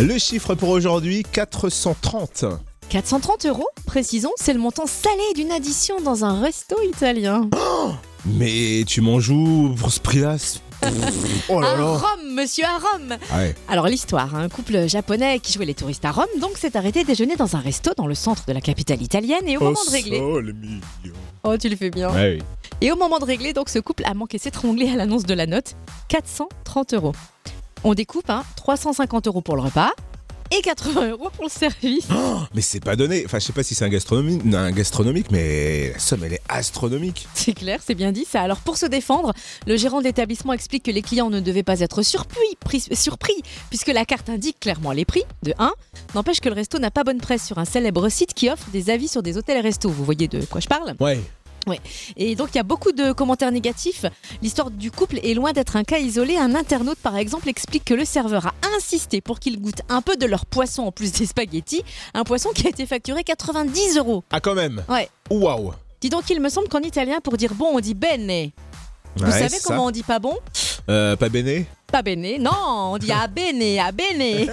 Le chiffre pour aujourd'hui, 430. 430 euros, précisons, c'est le montant salé d'une addition dans un resto italien. Mais tu m'en joues pour ce prix-là Oh là à là Rome, monsieur, à Rome Ouais. Alors l'histoire, un couple japonais qui jouait les touristes à Rome, donc s'est arrêté déjeuner dans un resto dans le centre de la capitale italienne et au moment de régler... sol mignon. Oh, tu le fais bien. Ouais, oui. Et au moment de régler, donc ce couple a manqué s'étrangler à l'annonce de la note, 430 euros. On découpe, hein, 350 euros pour le repas et 80 euros pour le service. Mais c'est pas donné. Enfin, je sais pas si c'est un gastronomique, un gastronomique, mais la somme, elle est astronomique. C'est clair, c'est bien dit ça. Alors pour se défendre, le gérant de l'établissement explique que les clients ne devaient pas être surpris, pris- surpris puisque la carte indique clairement les prix, de 1. N'empêche que le resto n'a pas bonne presse sur un célèbre site qui offre des avis sur des hôtels et restos. Vous voyez de quoi je parle? Ouais. Et donc il y a beaucoup de commentaires négatifs. L'histoire du couple est loin d'être un cas isolé. Un internaute par exemple explique que le serveur a insisté pour qu'il goûte un peu de leur poisson en plus des spaghettis. Un poisson qui a été facturé 90 euros. Ah, quand même. Ouais. Waouh. Dis donc, il me semble qu'en italien, pour dire bon, on dit bene. Vous Ouais, savez comment ça. on dit pas bon? Euh, pas béné Pas bene. Non, on dit a bene, a bene.